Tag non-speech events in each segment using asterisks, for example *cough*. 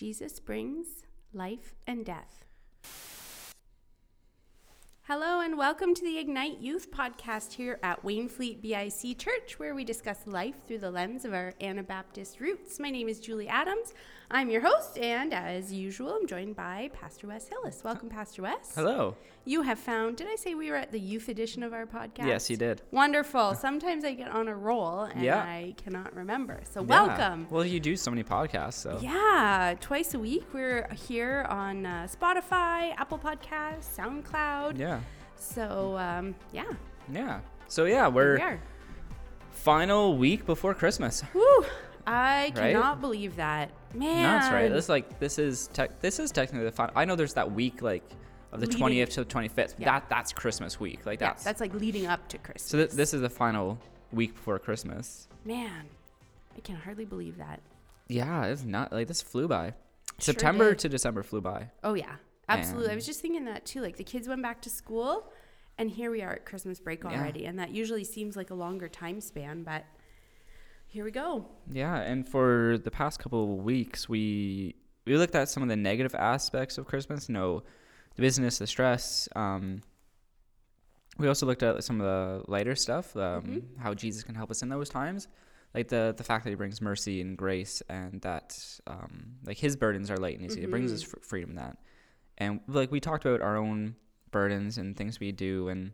Jesus brings life and death. Hello, and welcome to the Ignite Youth podcast here at Wainfleet BIC Church, where we discuss life through the lens of our Anabaptist roots. My name is Julie Adams. I'm your host, and as usual, I'm joined by Pastor Wes Hillis. Welcome, Pastor Wes. Hello. You have found, did I say we were at the youth edition of our podcast? Yes, you did. Wonderful. *laughs* Sometimes I get on a roll and Yeah. I cannot remember. So, Yeah. welcome. Well, you do so many podcasts, so Yeah, twice a week. We're here on uh, Spotify, Apple Podcasts, SoundCloud. yeah, So, um, yeah, yeah. So yeah, we're we final week before Christmas. Woo! I Right? cannot believe that. Man. That's right. This like this is tech this is technically the final. I know there's that week like of the Leading- twentieth to the twenty fifth. Yeah. That that's Christmas week. Like yeah, that's, that's like leading up to Christmas. so. Th- this is the final week before Christmas. Man, I can hardly believe that. Yeah, it's not like this flew by. Sure September did. to December flew by. Oh, yeah, absolutely. I was just thinking that too. Like the kids went back to school, and here we are at Christmas break Yeah. already. And that usually seems like a longer time span, but here we go. Yeah, and for the past couple of weeks, we we looked at some of the negative aspects of Christmas. You know, the business, the stress. Um, we also looked at some of the lighter stuff, um, Mhm. how Jesus can help us in those times, like the the fact that He brings mercy and grace, and that um, like His burdens are light and easy. It brings us Mhm. fr- freedom that, and like we talked about our own burdens and things we do, and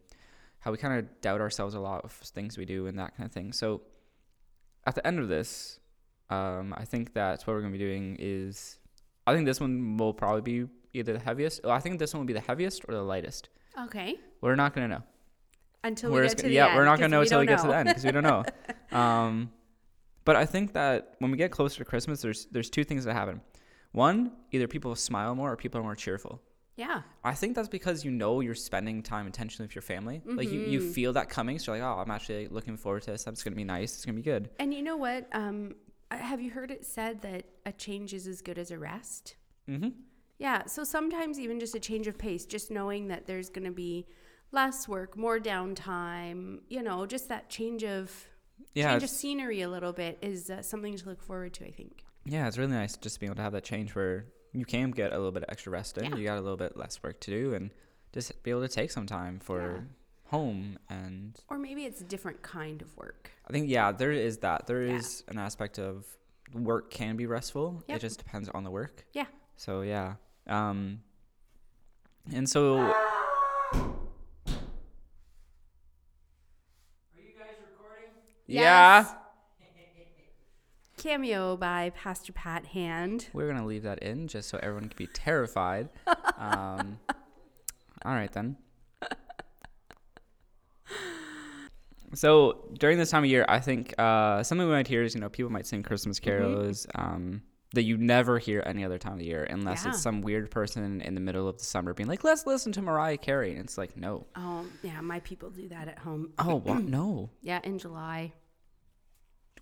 how we kind of doubt ourselves a lot of things we do and that kind of thing. So at the end of this, um, I think that what we're going to be doing is, I think this one will probably be either the heaviest. Well, I think this one will be the heaviest or the lightest. Okay. We're not going to know. Until We're we get gonna- to the yeah, end. we're not going to know until we get to the end because we don't know. *laughs* um, but I think that when we get closer to Christmas, there's there's two things that happen. One, either people smile more or people are more cheerful. Yeah. I think that's because you know you're spending time intentionally with your family. Like you, you Mhm. feel that coming, so you're like, oh, I'm actually looking forward to this. That's gonna be nice. It's gonna be good. And you know what? Um, have you heard it said that a change is as good as a rest? Mm-hmm. Yeah. So sometimes even just a change of pace, just knowing that there's going to be less work, more downtime, you know, just that change of Yeah, change of scenery a little bit is uh, something to look forward to. I think. Yeah, it's really nice just being able to have that change where you can get a little bit of extra rest in. Yeah. You got a little bit less work to do, and just be able to take some time for Yeah. home. And Or maybe it's a different kind of work. I think yeah, there is that. There Yeah. is an aspect of work can be restful. Yep. It just depends on the work. Yeah. So yeah, um, and so. Are you guys recording? Yeah. Cameo by Pastor Pat Hand. We're gonna leave that in just so everyone can be terrified. *laughs* um, all right then. So during this time of year, I think uh, something we might hear is you know people might sing Christmas Mm-hmm. carols um, that you never hear any other time of the year unless Yeah. it's some weird person in the middle of the summer being like, "Let's listen to Mariah Carey," and it's like, no, Oh yeah, my people do that at home. oh what? *clears throat* no, Yeah, in July.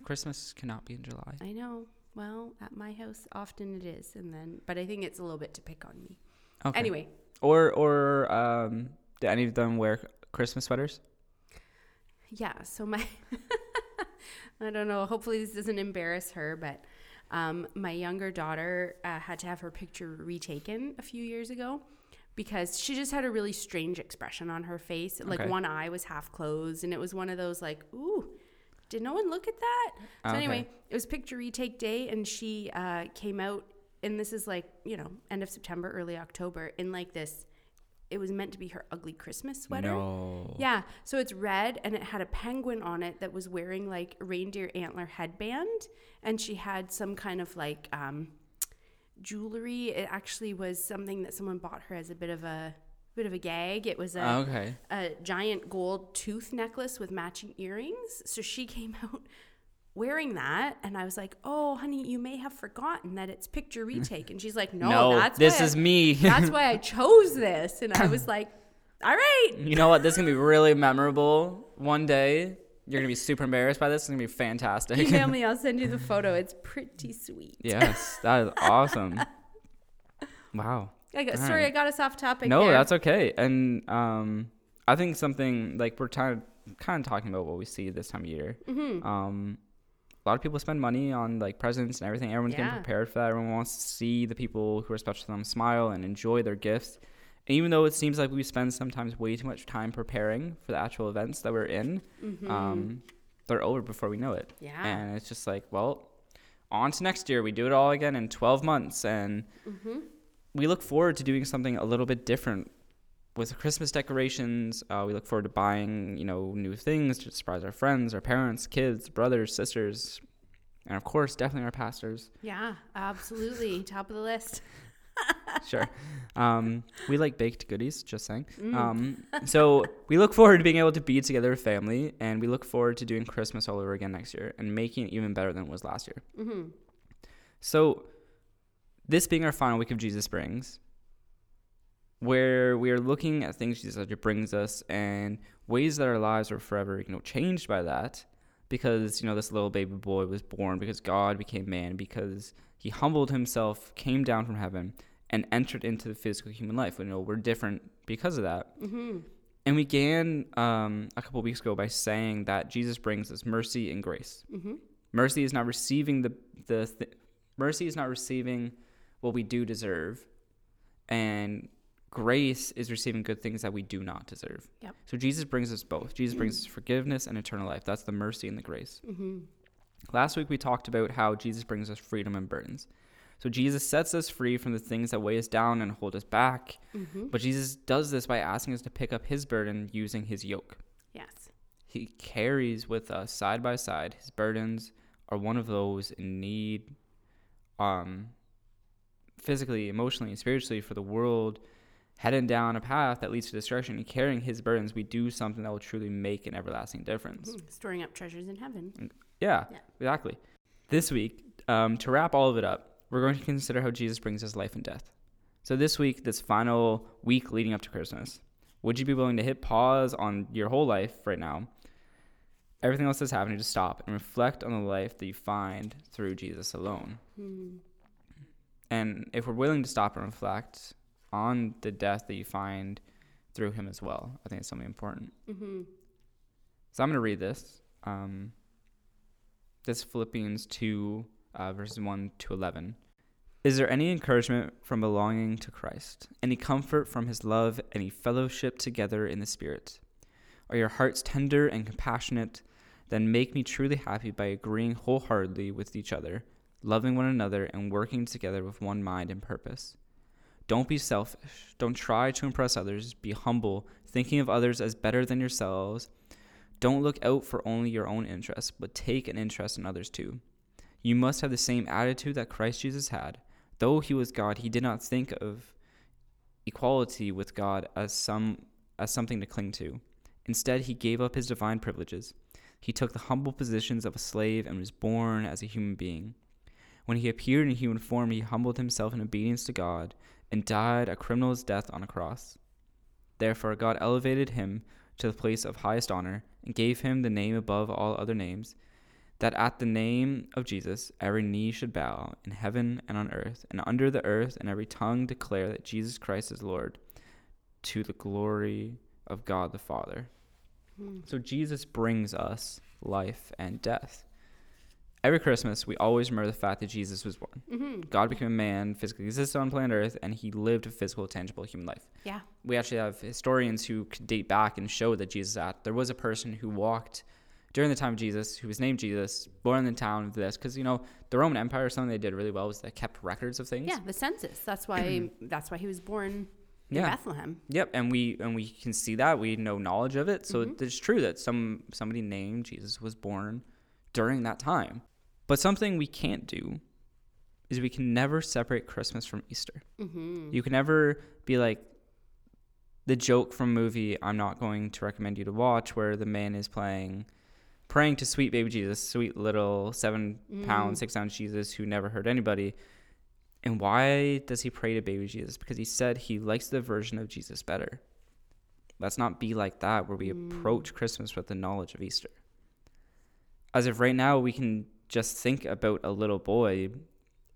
Christmas cannot be in July. I know. Well, at my house, often it is, and then, but I think it's a little bit to pick on me. Okay. Anyway, or or um, do any of them wear Christmas sweaters? yeah. So my, *laughs* I don't know. Hopefully, this doesn't embarrass her, but um, my younger daughter uh, had to have her picture retaken a few years ago because she just had a really strange expression on her face. Like Okay. one eye was half closed, and it was one of those like, ooh. Did no one look at that? So Okay. anyway, it was picture retake day, and she uh, came out, and this is like you know end of September, early October, in like this. It was meant to be her ugly Christmas sweater. No. Yeah, so it's red and it had a penguin on it that was wearing like reindeer antler headband, and she had some kind of like um, jewelry. It actually was something that someone bought her as a bit of a bit of a gag. It was a, Oh, okay. a giant gold tooth necklace with matching earrings. So she *laughs* came out wearing that, and I was like, "Oh, honey, you may have forgotten that it's picture retake." And she's like, *laughs* "No, No, that's this why I- is me. *laughs* that's why I chose this." And I was *coughs* like, "All right." you know what? This is gonna be really memorable. One day, you're gonna be super embarrassed by this. It's gonna be fantastic. Email me. I'll send you the photo. It's pretty sweet. yes, that is awesome. Wow. I got, sorry. I got us off topic. no, there. that's okay. And um, I think something like we're kind of kind of talking about what we see this time of year. Mm-hmm. Um, a lot of people spend money on like presents and everything. Everyone's Yeah. getting prepared for that. Everyone wants to see the people who are special to them smile and enjoy their gifts. And even though it seems like we spend sometimes way too much time preparing for the actual events that we're in, Mhm. um, they're over before we know it. yeah. And it's just like, well, on to next year. We do it all again in 12 months. And mm-hmm. We look forward to doing something a little bit different with the Christmas decorations. Uh, we look forward to buying, you know, new things to surprise our friends, our parents, kids, brothers, sisters, and of course, definitely our pastors. Yeah, absolutely. *laughs* Top of the list. *laughs* Sure. Um, we like baked goodies, just saying. Mm. Um, so we look forward to being able to be together with family, and we look forward to doing Christmas all over again next year and making it even better than it was last year. mm-hmm. So, this being our final week of Jesus Brings, where we are looking at things Jesus brings us and ways that our lives are forever, you know, changed by that, because you know this little baby boy was born because God became man, because he humbled himself, came down from heaven, and entered into the physical human life. You know, we're different because of that. Mm-hmm. And we began um, a couple weeks ago by saying that Jesus brings us mercy and grace. Mm-hmm. Mercy is not receiving the the th- mercy is not receiving what we do deserve, and grace is receiving good things that we do not deserve. Yep. So Jesus brings us both. Jesus brings us forgiveness and eternal life. That's the mercy and the grace. Mm-hmm. Last week we talked about how Jesus brings us freedom and burdens. So Jesus sets us free from the things that weigh us down and hold us back. Mm-hmm. But Jesus does this by asking us to pick up his burden using his yoke. Yes. He carries with us side by side. His burdens are one of those in need, um, physically, emotionally, and spiritually for the world, heading down a path that leads to destruction. And carrying his burdens, we do something that will truly make an everlasting difference. Mhm. Storing up treasures in heaven. Yeah, Yeah. exactly. This week, um, to wrap all of it up, we're going to consider how Jesus brings us life and death. So this week, this final week leading up to Christmas, would you be willing to hit pause on your whole life right now, everything else that's happening, to stop and reflect on the life that you find through Jesus alone? Mm. And if we're willing to stop and reflect on the death that you find through Him as well, I think it's something important. Mm-hmm. So I'm going to read this. Um, this Philippians 2, uh, verses 1 to 11. Is there any encouragement from belonging to Christ? Any comfort from his love? Any fellowship together in the Spirit? Are your hearts tender and compassionate? Then make me truly happy by agreeing wholeheartedly with each other, loving one another, and working together with one mind and purpose. Don't be selfish. Don't try to impress others. Be humble, thinking of others as better than yourselves. Don't look out for only your own interests, but take an interest in others too. You must have the same attitude that Christ Jesus had. Though he was God, he did not think of equality with God as some as something to cling to. Instead, he gave up his divine privileges. He took the humble positions of a slave and was born as a human being. When he appeared in human form, he humbled himself in obedience to God and died a criminal's death on a cross. Therefore, God elevated him to the place of highest honor and gave him the name above all other names, that at the name of Jesus every knee should bow in heaven and on earth and under the earth, and every tongue declare that Jesus Christ is Lord, to the glory of God the Father. Mm. So Jesus brings us life and death. Every Christmas, we always remember the fact that Jesus was born. Mm-hmm. God became a man, physically existed on planet Earth, and he lived a physical, tangible human life. Yeah. We actually have historians who could date back and show that Jesus at there was a person who walked during the time of Jesus, who was named Jesus, born in the town of this, because you know the Roman Empire, something they did really well was they kept records of things. Yeah, the census. That's why. *clears throat* that's why he was born in Yeah. Bethlehem. Yep, and we and we can see that we know knowledge of it, so Mhm. it's true that some somebody named Jesus was born during that time. But something we can't do is we can never separate Christmas from Easter. Mm-hmm. You can never be like the joke from movie I'm not going to recommend you to watch where the man is playing praying to sweet baby Jesus, sweet little seven pound, Mm. six ounce Jesus who never hurt anybody. And why does he pray to baby Jesus? Because he said he likes the version of Jesus better. Let's not be like that where we Mm. approach Christmas with the knowledge of Easter. As of right now, we can just think about a little boy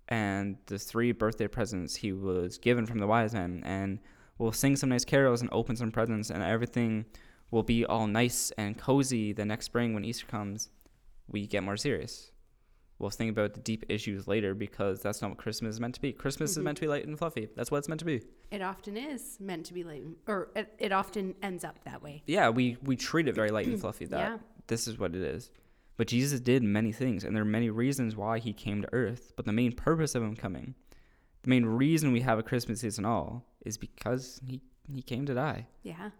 and the three birthday presents he was given from the wise men and we'll sing some nice carols and open some presents and everything will be all nice and cozy the next spring when Easter comes. We get more serious. we'll think about the deep issues later because that's not what Christmas is meant to be. Christmas Mhm. is meant to be light and fluffy. That's what it's meant to be. It often is meant to be light or it, it often ends up that way. Yeah, we we treat it very light and fluffy. *clears throat* That Yeah. this is what it is. But Jesus did many things, and there are many reasons why he came to earth. But the main purpose of him coming, the main reason we have a Christmas season all, is because he he came to die. Yeah.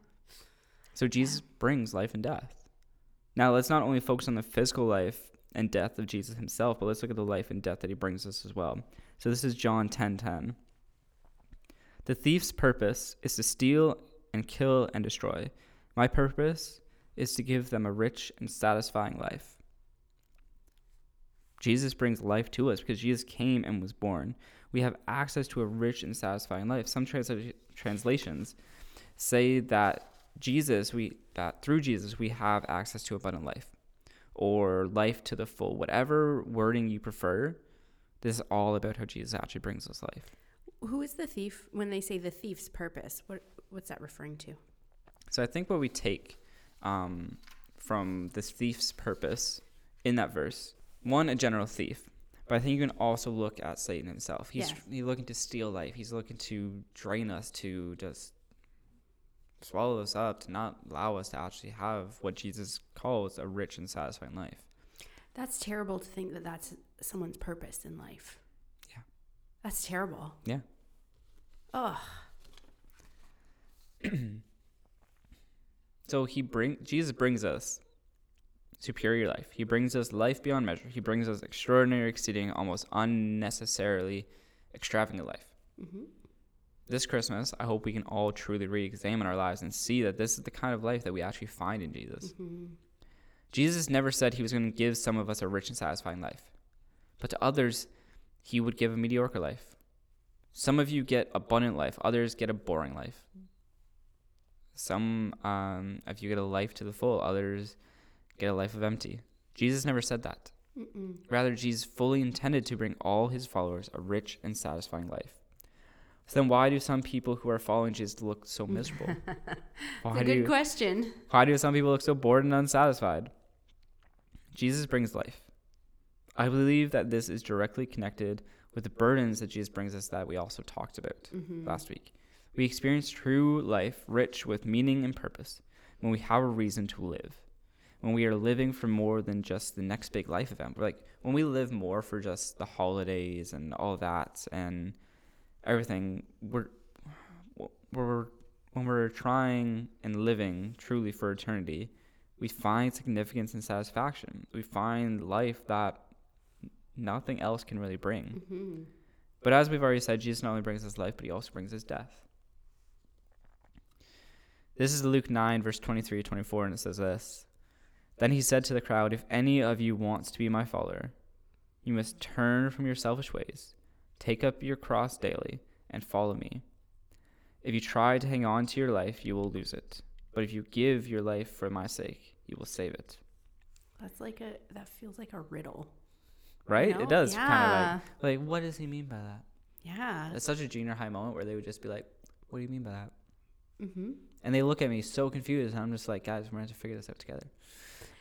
So Jesus brings life and death. Now let's not only focus on the physical life and death of Jesus himself, but let's look at the life and death that he brings us as well. So this is John 10:10. The thief's purpose is to steal and kill and destroy. My purpose is to give them a rich and satisfying life. Jesus brings life to us because Jesus came and was born. We have access to a rich and satisfying life. Some transla- translations say that Jesus, we that through Jesus we have access to abundant life or life to the full. Whatever wording you prefer, this is all about how Jesus actually brings us life. Who is the thief when they say the thief's purpose? What what's that referring to? So I think what we take um, from this thief's purpose in that verse, one, a general thief, but I think you can also look at Satan himself. He's, Yeah. he's looking to steal life. He's looking to drain us, to just swallow us up, to not allow us to actually have what Jesus calls a rich and satisfying life. That's terrible to think that that's someone's purpose in life. Yeah. That's terrible. Yeah. Oh, *clears throat* So he bring Jesus brings us superior life. He brings us life beyond measure. He brings us extraordinary, exceeding, almost unnecessarily extravagant life. hmm This Christmas, I hope we can all truly re-examine our lives and see that this is the kind of life that we actually find in Jesus. hmm Jesus never said he was going to give some of us a rich and satisfying life, but to others, he would give a mediocre life. Some of you get abundant life, others get a boring life. Some um, of you get a life to the full, others get a life of empty. Jesus never said that. Mm-mm. Rather, Jesus fully intended to bring all his followers a rich and satisfying life. So then, why do some people who are following Jesus look so *laughs* miserable? Why a good you, question. why do some people look so bored and unsatisfied? Jesus brings life. I believe that this is directly connected with the burdens that Jesus brings us that we also talked about hmm last week. We experience true life rich with meaning and purpose when we have a reason to live. When we are living for more than just the next big life event. We're like when we live more for just the holidays and all that and everything, we're we're when we're trying and living truly for eternity, we find significance and satisfaction. We find life that nothing else can really bring. hmm But as we've already said, Jesus not only brings us life, but he also brings us death. This is Luke 9, verse 23 24, and it says this Then he said to the crowd, If any of you wants to be my follower, you must turn from your selfish ways, take up your cross daily, and follow me. If you try to hang on to your life, you will lose it. But if you give your life for my sake, you will save it. That's like a that feels like a riddle. Right? No? It does kind of like, like, what does he mean by that? Yeah. It's such a junior high moment where they would just be like, What do you mean by that? Mm-hmm. And they look at me so confused, and I'm just like, guys, we're going to have to figure this out together.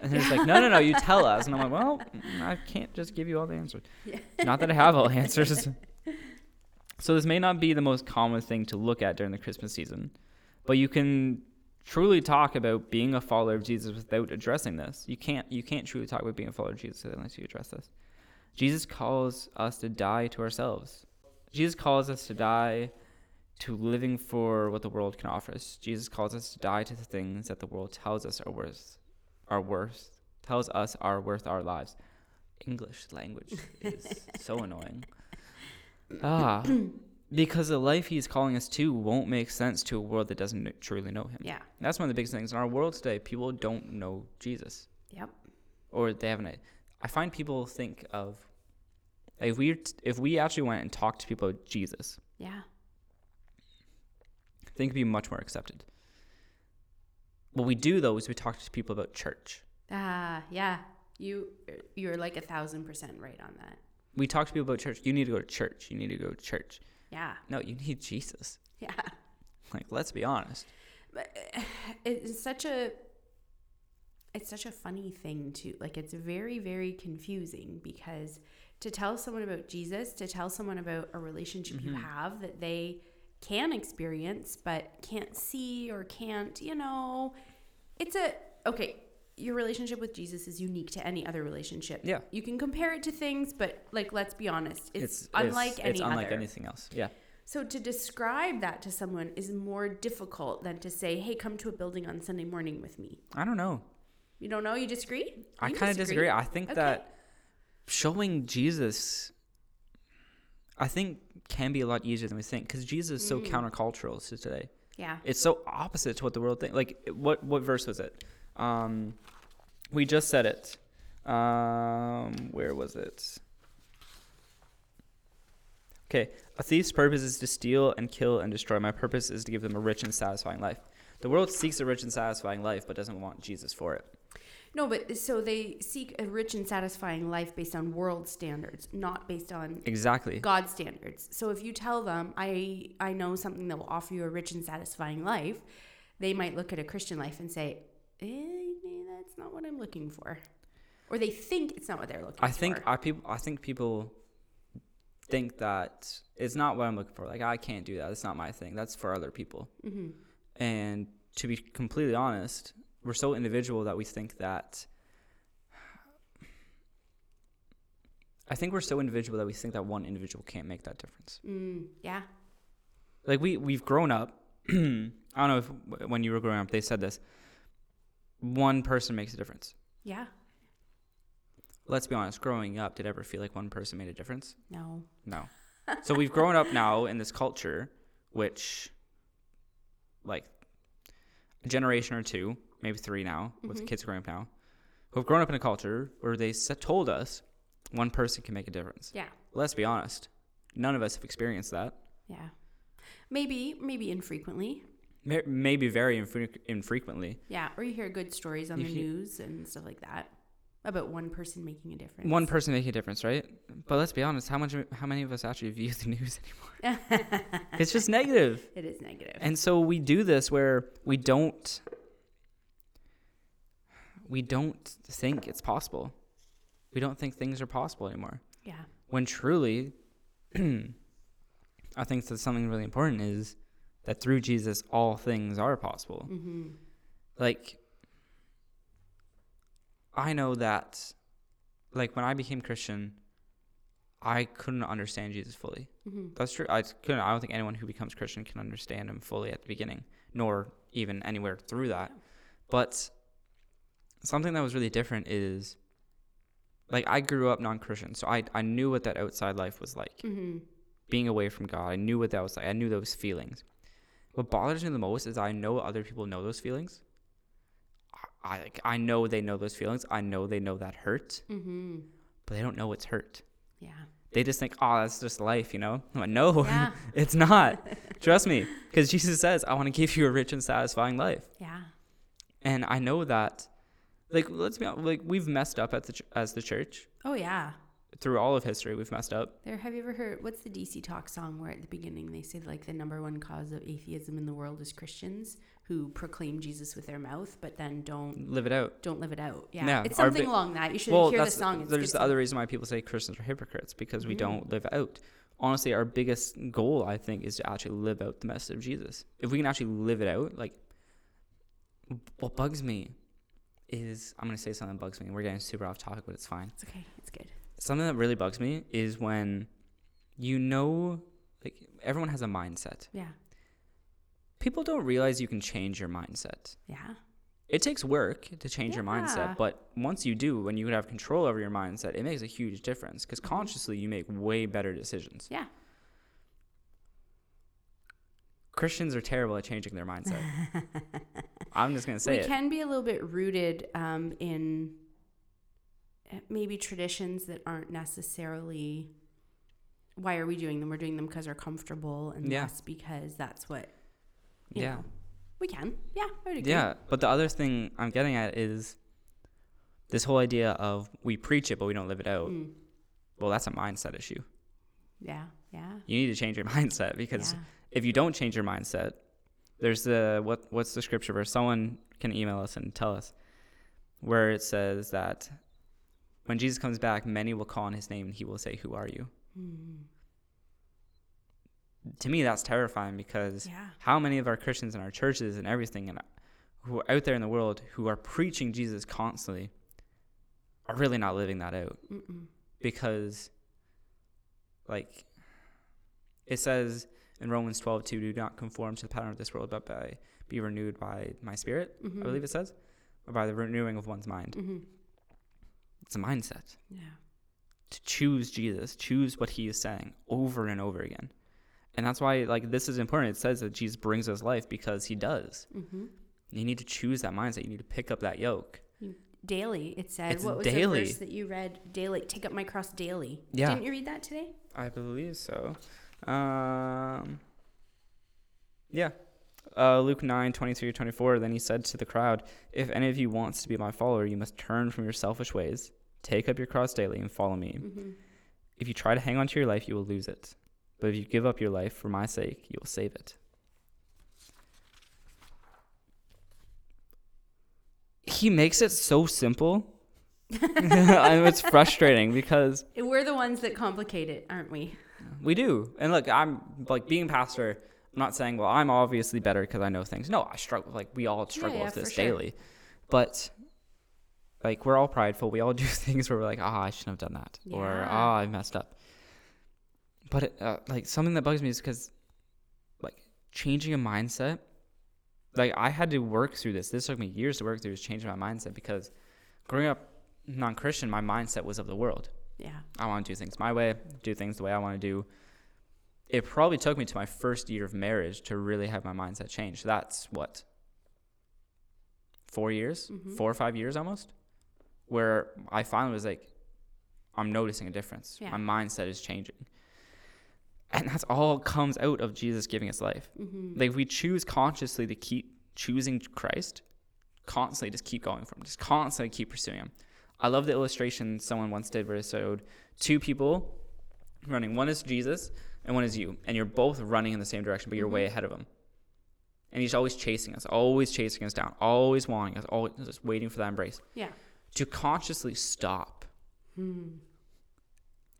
And they're just like, no, no, no, you tell us. And I'm like, well, mm, I can't just give you all the answers. Yeah. Not that I have all the answers. *laughs* so this may not be the most common thing to look at during the Christmas season, but you can truly talk about being a follower of Jesus without addressing this. You can't you can't truly talk about being a follower of Jesus unless you address this. Jesus calls us to die to ourselves. Jesus calls us to die to living for what the world can offer us. Jesus calls us to die to the things that the world tells us are worth, are worth, tells us are worth our lives. English language is *laughs* so annoying. Ah, *coughs* because the life he's calling us to won't make sense to a world that doesn't truly know him. Yeah. That's one of the biggest things in our world today. People don't know Jesus, Yep. or they haven't. I find people think of if we if we actually went and talked to people about Jesus, Yeah. I think it'd be much more accepted. What we do though is we talk to people about church. Ah, yeah. You you're like a thousand percent right on that. We talk to people about church. You need to go to church. You need to go to church. Yeah. No, you need Jesus. Yeah. Like, let's be honest. But uh, it's such a it's such a funny thing to like it's very very confusing because to tell someone about Jesus, to tell someone about a relationship you Mhm. have that they can experience but can't see or can't, you know, it's a okay, your relationship with Jesus is unique to any other relationship. Yeah. You can compare it to things, but like let's be honest, it's, It's unlike it's, any it's unlike other. anything else. Yeah. So to describe that to someone is more difficult than to say, "Hey, come to a building on Sunday morning with me." I don't know. You don't know? You disagree? I kind of disagree. I think Okay. that showing Jesus, I think, can be a lot easier than we think because Jesus is so Mm. countercultural to today. Yeah. It's so opposite to what the world thinks. Like, what what verse was it? Um, we just said it. Um, where was it? Okay, a thief's purpose is to steal and kill and destroy. My purpose is to give them a rich and satisfying life. The world seeks a rich and satisfying life, but doesn't want Jesus for it. No, but so they seek a rich and satisfying life based on world standards, not based on Exactly. God standards. So if you tell them, "I I know something that will offer you a rich and satisfying life," they might look at a Christian life and say, eh, "That's not what I'm looking for," or they think it's not what they're looking I for. think I people I think people think that it's not what I'm looking for. Like I can't do that. It's not my thing. That's for other people. hmm And to be completely honest, we're so individual that we think that I think we're so individual that we think that one individual can't make that difference. Mm, yeah. Like we we've grown up. *clears throat* I don't know if when you were growing up they said this. One person makes a difference. Yeah. Let's be honest, growing up, did it ever feel like one person made a difference? No. No. so we've grown up now in this culture, which, like, a generation or two, maybe three now, with Mhm. kids growing up now, who have grown up in a culture where they told us one person can make a difference. Yeah. Let's be honest, none of us have experienced that. Yeah. Maybe, maybe infrequently. Maybe very infre- infrequently. Yeah. Or you hear good stories on You the hear- news and stuff like that about one person making a difference. One person making a difference, right? But let's be honest, how much, how many of us actually view *laughs* the news anymore? *laughs* it's just negative. It is negative. And so we do this where we don't we don't think it's possible. We don't think things are possible anymore. yeah. When truly *clears throat* I think that something really important is that through Jesus all things are possible. Mm-hmm. Like I know that like when I became Christian I couldn't understand Jesus fully. Mm-hmm. That's true. I couldn't. I don't think anyone who becomes Christian can understand him fully at the beginning, nor even anywhere through that. But something that was really different is, like, I grew up non-Christian, so I I knew what that outside life was like, Mm-hmm. being away from God. I knew what that was like. I knew those feelings. What bothers me the most is I know other people know those feelings. I like, I know they know those feelings. I know they know that hurt, Mm-hmm. but they don't know it's hurt. Yeah. They just think, oh, that's just life, you know? Like, no, *laughs* Yeah. it's not. *laughs* Trust me. Because Jesus says, I want to give you a rich and satisfying life. Yeah. And I know that, like, let's be honest, like, we've messed up at the ch- as the church. Oh yeah. Through all of history, we've messed up. There. Have you ever heard what's the DC Talk song where at the beginning they say like the number one cause of atheism in the world is Christians who proclaim Jesus with their mouth but then don't Live it out. don't live it out. Yeah. Yeah, It's something bi- along that. You should well, hear the song. It's there's the other reason why people say Christians are hypocrites because we Mhm. don't live out. Honestly, our biggest goal, I think, is to actually live out the message of Jesus. If we can actually live it out, like, what bugs me is I'm gonna say something that bugs me. We're getting super off topic, but it's fine. It's okay. It's good. Something that really bugs me is when you know, like, everyone has a mindset. Yeah. People don't realize you can change your mindset. Yeah. It takes work to change your mindset, but once you do, when you have control over your mindset, it makes a huge difference because Mhm. consciously you make way better decisions. Yeah. Christians are terrible at changing their mindset. *laughs* I'm just gonna say we it. can be a little bit rooted um, in maybe traditions that aren't necessarily why are we doing them we're doing them because we're comfortable and Yeah. less because that's what Yeah, know. we can yeah I would agree. yeah. But the other thing I'm getting at is this whole idea of we preach it but we don't live it out. Mm. Well, that's a mindset issue. yeah yeah You need to change your *laughs* mindset because yeah. if you don't change your mindset, there's the what what's the scripture verse? Someone can email us and tell us. where it says that when Jesus comes back, many will call on his name and he will say, Who are you? Mm. To me, that's terrifying because Yeah. how many of our Christians in our churches and everything and who are out there in the world who are preaching Jesus constantly are really not living that out Mm-mm. because like it says in Romans 12 2 do not conform to the pattern of this world but by be renewed by my spirit Mhm. I believe it says or by the renewing of one's mind Mhm. It's a mindset Yeah. to choose Jesus choose what he is saying over and over again and that's why like this is important it says that Jesus brings us life because he does Mm-hmm. you need to choose that mindset you need to pick up that yoke Daily, it said. It's what was daily. the verse that you read? Daily, take up my cross daily. Yeah. Didn't you read that today? I believe so. Um, yeah. Uh, Luke 9, 23 24. Then he said to the crowd, If any of you wants to be my follower, you must turn from your selfish ways, take up your cross daily, and follow me. Mm-hmm. If you try to hang on to your life, you will lose it. But if you give up your life for my sake, you will save it. He makes it so simple. and *laughs* *laughs* it's frustrating because We're the ones that complicate it, aren't we? We do. And look, I'm like being pastor. I'm not saying, well, I'm obviously better because I know things. No, I struggle. Like we all struggle yeah, with for this sure. daily. But like we're all prideful. We all do *laughs* things where we're like, ah, I shouldn't have done that, or Yeah. ah, I messed up. But it, uh, like something that bugs me is because like changing a mindset. Like I had to work through this. This took me years to work through. Is changing my mindset because growing up non-Christian, my mindset was of the world. Yeah. I want to do things my way, do things the way I want to do. It probably took me to my first year of marriage to really have my mindset change. That's what four years, Mhm. four or five years almost, where I finally was like, I'm noticing a difference. Yeah. My mindset is changing, and that's all comes out of Jesus giving us life. Mm-hmm. Like if we choose consciously to keep choosing Christ, constantly just keep going for him, just constantly keep pursuing him. I love the illustration someone once did where it showed two people running. One is Jesus and one is you, and you're both running in the same direction, but you're way ahead of him. And he's always chasing us, always chasing us down, always wanting us, always just waiting for that embrace. Yeah. To consciously stop Hmm.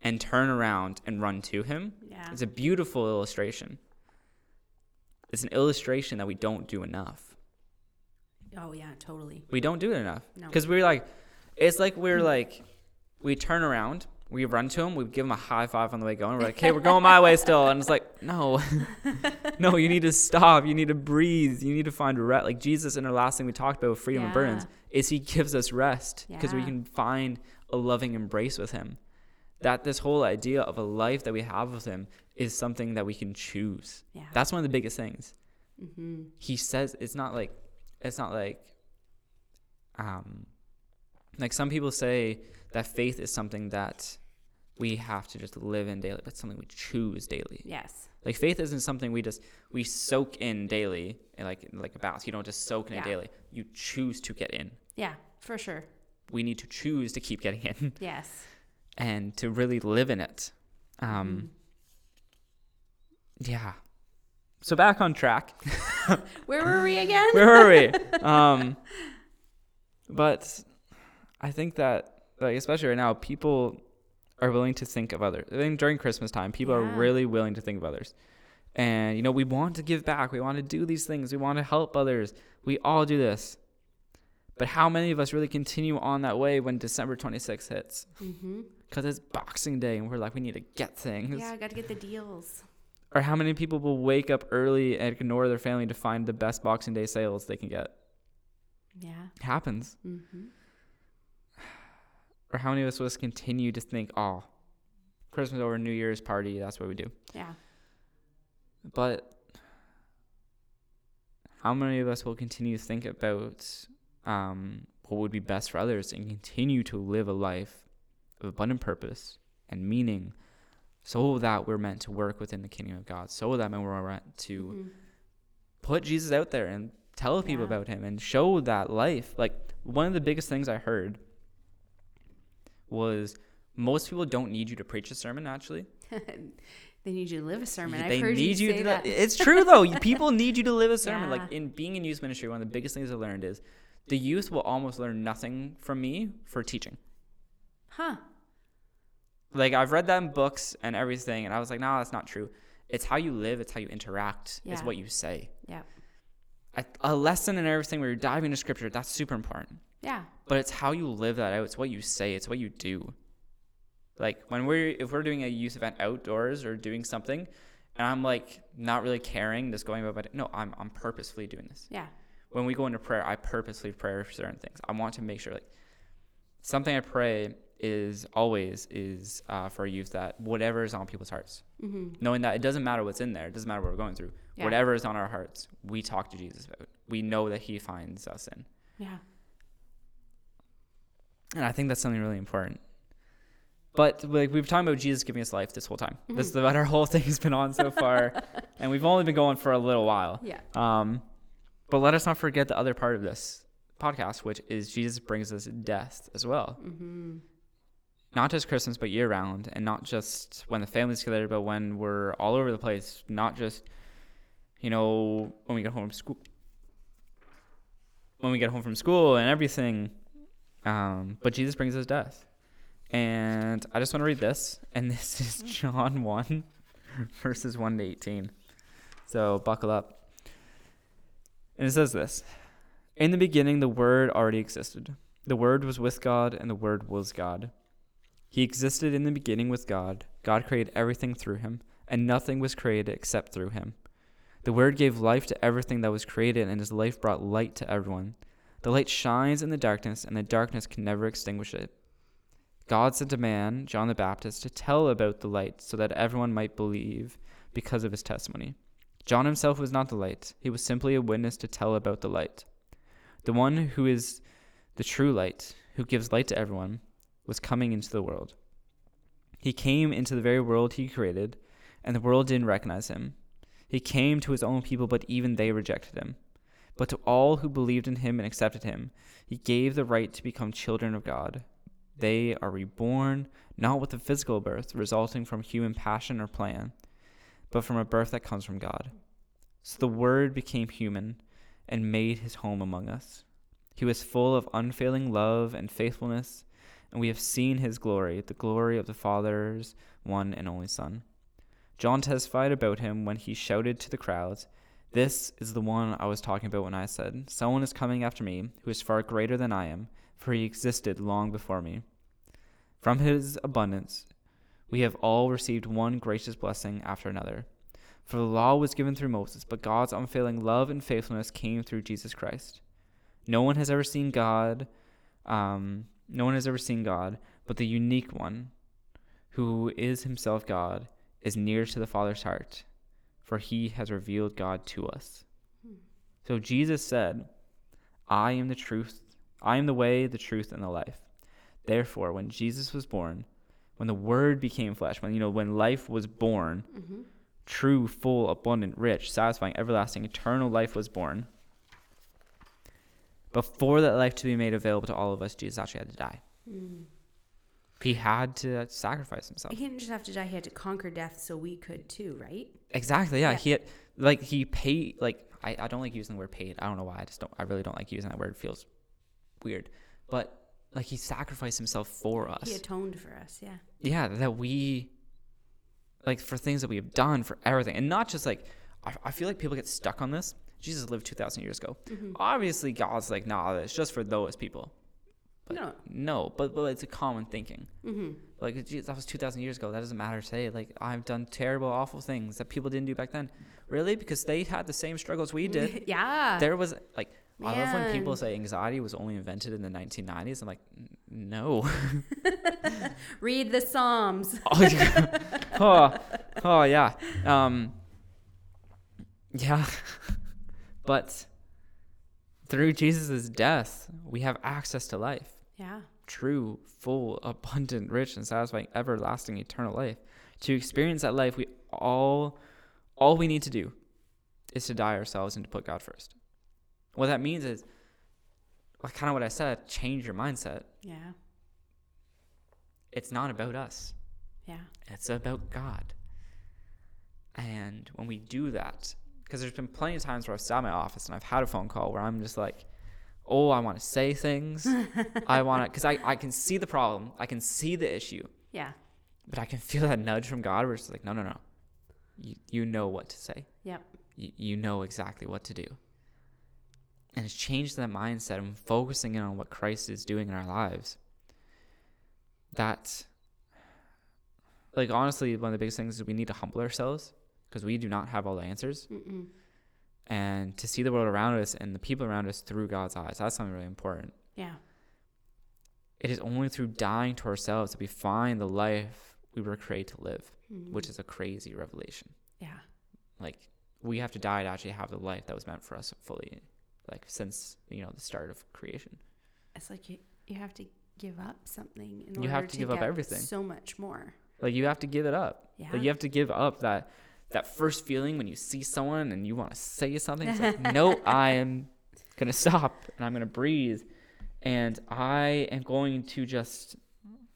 and turn around and run to him Yeah. it's a beautiful illustration. It's an illustration that we don't do enough. Oh yeah, totally. We don't do it enough No. because we're like, it's like we're like, we turn around, we run to him, we give him a high five on the way going. We're like, hey, we're going my way still, and it's like, no, *laughs* no, you need to stop. You need to breathe. You need to find rest. Like Jesus, in our last thing we talked about with freedom and burdens, is He gives us rest because we can find a loving embrace with Him. That this whole idea of a life that we have with Him is something that we can choose. Yeah. That's one of the biggest things mm-hmm. he says it's not like it's not like um like some people say that faith is something that we have to just live in daily but something we choose daily Yes. like faith isn't something we just we soak in daily like like a bath you don't just soak in Yeah. it daily you choose to get in Yeah, for sure. we need to choose to keep getting in *laughs* Yes. and to really live in it um yeah so back on track *laughs* *laughs* Where were we again? where were we? Um, but I think that, like, especially right now, people are willing to think of others. I think during Christmas time, people are really willing to think of others. And, you know, we want to give back. We want to do these things. We want to help others. We all do this. But how many of us really continue on that way when December 26th hits? mm-hmm. Because it's Boxing Day and we're like, we need to get things. Yeah, I got to get the deals. Or how many people will wake up early and ignore their family to find the best Boxing Day sales they can get? Yeah. It happens. Mm-hmm. Or how many of us will just continue to think, oh, Christmas over, New Year's party, that's what we do. Yeah. But how many of us will continue to think about um, what would be best for others and continue to live a life of abundant purpose and meaning so that we're meant to work within the kingdom of God, so that we're meant to Mhm. put Jesus out there and tell people Yeah. about him and show that life. Like one of the biggest things I heard was most people don't need you to preach a sermon actually. *laughs* they need you to live a sermon. I've they heard need you, you, say to that. It's true though. *laughs* People need you to live a sermon. Like in being in youth ministry, one of the biggest things I learned is the youth will almost learn nothing from me for teaching. Huh. Like I've read that in books and everything, and I was like, no, that's not true. It's how you live. It's how you interact. It's what you say. Yeah. A, a lesson and everything where you're diving into scripture, that's super important. Yeah. But it's how you live that out. It's what you say. It's what you do. Like when we're if we're doing a youth event outdoors or doing something, and I'm like not really caring, just going about it. No, I'm I'm purposefully doing this. Yeah. When we go into prayer, I purposely pray for certain things. I want to make sure like something I pray is always is uh, for youth that whatever is on people's hearts, Mm-hmm. knowing that it doesn't matter what's in there, it doesn't matter what we're going through. Yeah. Whatever is on our hearts, we talk to Jesus about. We know that He finds us in. Yeah. And I think that's something really important. But like we've talked about Jesus giving us life this whole time. This is what our whole thing has been on so *laughs* far, and we've only been going for a little while. Yeah. Um, but let us not forget the other part of this podcast, which is Jesus brings us death as well. Mm-hmm. Not just Christmas, but year round, and not just when the family's together, but when we're all over the place. Not just, you know, when we get home from school. When we get home from school and everything, um, but Jesus brings us death. And I just want to read this, and *laughs* this is John 1, verses 1 to 18. So buckle up. And it says this In the beginning, the Word already existed. The Word was with God, and the Word was God. He existed in the beginning with God. God created everything through him, and nothing was created except through him. The Word gave life to everything that was created, and his life brought light to everyone. The light shines in the darkness, and the darkness can never extinguish it. God sent a man, John the Baptist, to tell about the light so that everyone might believe because of his testimony. John himself was not the light, he was simply a witness to tell about the light. The one who is the true light, who gives light to everyone, was coming into the world. He came into the very world he created, and the world didn't recognize him. He came to his own people, but even they rejected him. But to all who believed in him and accepted him, he gave the right to become children of God. They are reborn not with a physical birth resulting from human passion or plan, but from a birth that comes from God. So the Word became human and made his home among us. He was full of unfailing love and faithfulness, and we have seen his glory, the glory of the Father's one and only Son. John testified about him when he shouted to the crowds, This is the one I was talking about when I said, Someone is coming after me who is far greater than I am, for he existed long before me. From his abundance, we have all received one gracious blessing after another. For the law was given through Moses, but God's unfailing love and faithfulness came through Jesus Christ. No one has ever seen God, um, no one has ever seen God, but the unique one, who is himself God, is near to the Father's heart, for he has revealed God to us. So Jesus said, I am the truth, I am the way, the truth, and the life. Therefore, when Jesus was born, when the Word became flesh, when you know, when life was born, Mm-hmm. true, full, abundant, rich, satisfying, everlasting, eternal life was born. Before that life to be made available to all of us, Jesus actually had to die. Mm. He had to sacrifice himself. He didn't just have to die; he had to conquer death so we could too, right? Exactly. Yeah. Yeah. He had, like he paid. Like I, I don't like using the word paid. I don't know why. I just don't. I really don't like using that word. It feels weird. But like he sacrificed himself for us. He atoned for us. Yeah. yeah that we like for things that we have done for everything and not just like i, I feel like people get stuck on this jesus lived 2000 years ago Mm-hmm. obviously god's like nah it's just for those people but No. no but, but it's a common thinking Mm-hmm. like geez, that was 2000 years ago that doesn't matter today like i've done terrible awful things that people didn't do back then really because they had the same struggles we did *laughs* yeah. there was like I love when people say anxiety was only invented in the 1990s. I'm like, no. *laughs* Read the Psalms. *laughs* oh, yeah. oh, oh, yeah. Um, yeah. but through Jesus' death, we have access to life Yeah. true, full, abundant, *laughs* rich, and satisfying, everlasting, eternal life. To experience that life, we all, all we need to do is to die ourselves and to put God first. What that means is, like kind of what I said, change your mindset. Yeah. It's not about us. Yeah. It's about God. And when we do that, because there's been plenty of times where I've sat in my office and I've had a phone call where I'm just like, oh, I want to say things. I want to, because I, I can see the problem, I can see the issue, Yeah. but I can feel that nudge from God where it's like, no, no, no. You, you know what to say. Yep. You, you know exactly what to do. And it's changed that mindset and focusing in on what Christ is doing in our lives. That, like, honestly, one of the biggest things is we need to humble ourselves because we do not have all the answers. Mm-mm. And to see the world around us and the people around us through God's eyes, that's something really important. Yeah. It is only through dying to ourselves that we find the life we were created to live, Mm. which is a crazy revelation. yeah. Like, we have to die to actually have the life that was meant for us fully, like, since, you know, the start of creation. It's like you, you have to give up something in You order have to give up get everything. So much more. Like, you have to give it up. Yeah. Like, you have to give up that. That first feeling when you see someone and you want to say something, it's like, *laughs* no, I am gonna stop and I'm gonna breathe, and I am going to just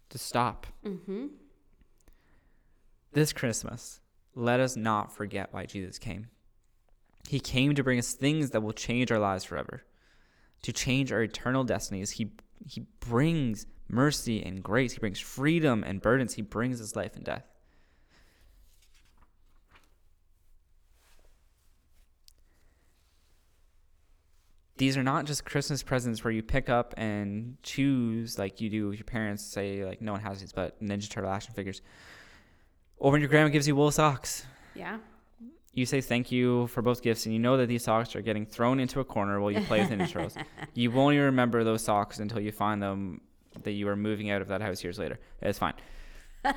to stop. mm-hmm. This Christmas, let us not forget why Jesus came. He came to bring us things that will change our lives forever, to change our eternal destinies. He he brings mercy and grace. He brings freedom and burdens. He brings us life and death. These are not just Christmas presents where you pick up and choose like you do with your parents. Say like no one has these, but Ninja Turtle action figures. Or when your grandma gives you wool socks, Yeah. you say thank you for both gifts, and you know that these socks are getting thrown into a corner while you play with Ninja Turtles. *laughs* You won't even remember those socks until you find them that you are moving out of that house years later. It's fine. *laughs*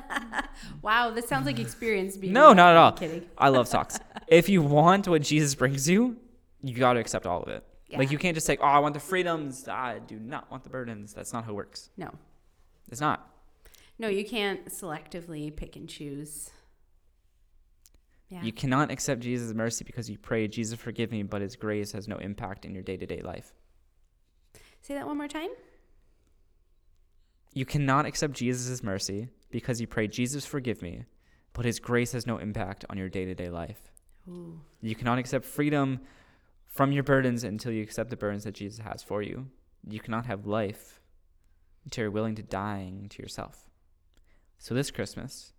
Wow, this sounds like experience being. No, not at all. Kidding. I love socks. *laughs* if you want what Jesus brings you, you got to accept all of it. Like you can't just say, "Oh, I want the freedoms. I do not want the burdens." That's not how it works. No, It's not. no, you can't selectively pick and choose. Yeah. You cannot accept Jesus' mercy because you pray, "Jesus, forgive me," but His grace has no impact in your day-to-day life. Say that one more time. You cannot accept Jesus' mercy because you pray, Jesus, forgive me, but his grace has no impact on your day to day life. Ooh. You cannot accept freedom from your burdens until you accept the burdens that Jesus has for you. You cannot have life until you're willing to dying to yourself. So this Christmas,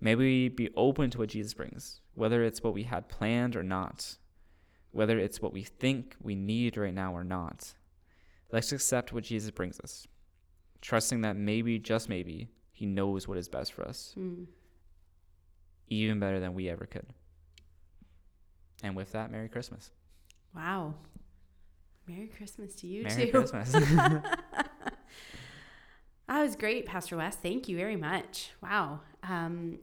may we be open to what Jesus brings, whether it's what we had planned or not, whether it's what we think we need right now or not. Let's accept what Jesus brings us, trusting that maybe, just maybe, He knows what is best for us, Mm. even better than we ever could. And with that, Merry Christmas. Wow. Merry Christmas to you Merry too. Christmas. *laughs* *laughs* That was great, Pastor Wes. Thank you very much. Wow. Um,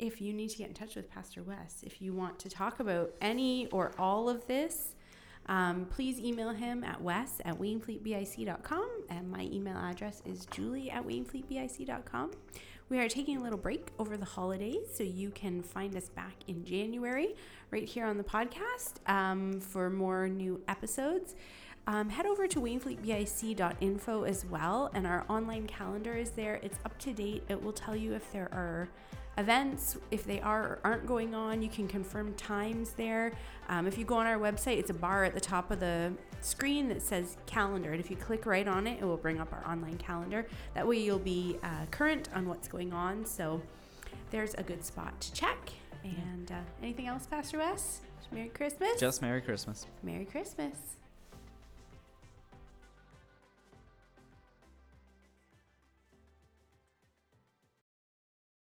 if you need to get in touch with Pastor Wes, if you want to talk about any or all of this, um, please email him at wes at wainfleetbic.com. And my email address is julie at wainfleetbic.com. We are taking a little break over the holidays, so you can find us back in January right here on the podcast um, for more new episodes. Um, head over to wainfleetbic.info as well, and our online calendar is there. It's up to date. It will tell you if there are events, if they are or aren't going on. You can confirm times there. Um, if you go on our website, it's a bar at the top of the screen that says calendar, and if you click right on it, it will bring up our online calendar. That way, you'll be uh, current on what's going on. So, there's a good spot to check. And uh, anything else, Pastor Wes? Merry Christmas. Just Merry Christmas. Merry Christmas.